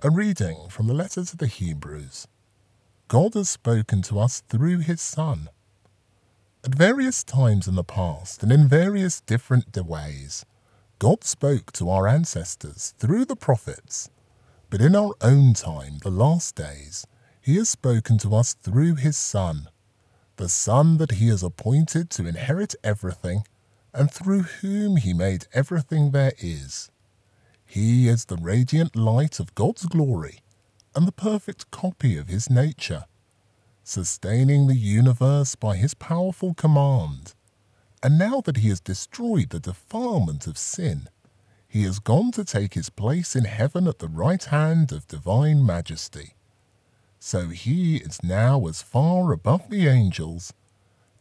A reading from the letter to the Hebrews. God has spoken to us through his Son. At various times in the past and in various different ways, God spoke to our ancestors through the prophets. But in our own time, the last days, he has spoken to us through his Son, the Son that he has appointed to inherit everything, and through whom he made everything there is. He is the radiant light of God's glory and the perfect copy of his nature, sustaining the universe by his powerful command. And now that he has destroyed the defilement of sin, he has gone to take his place in heaven at the right hand of divine majesty. So he is now as far above the angels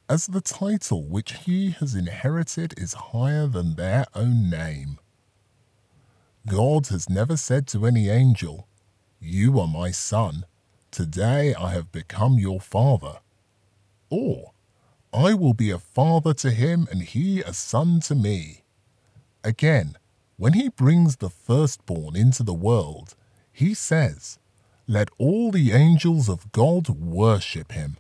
as the title which he has inherited is higher than their own name. God has never said to any angel, You are my son, today I have become your father. Or, I will be a father to him and he a son to me. Again, when he brings the firstborn into the world, he says, Let all the angels of God worship him.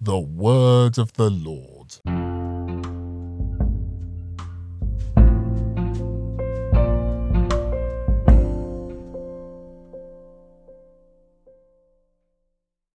The word of the Lord.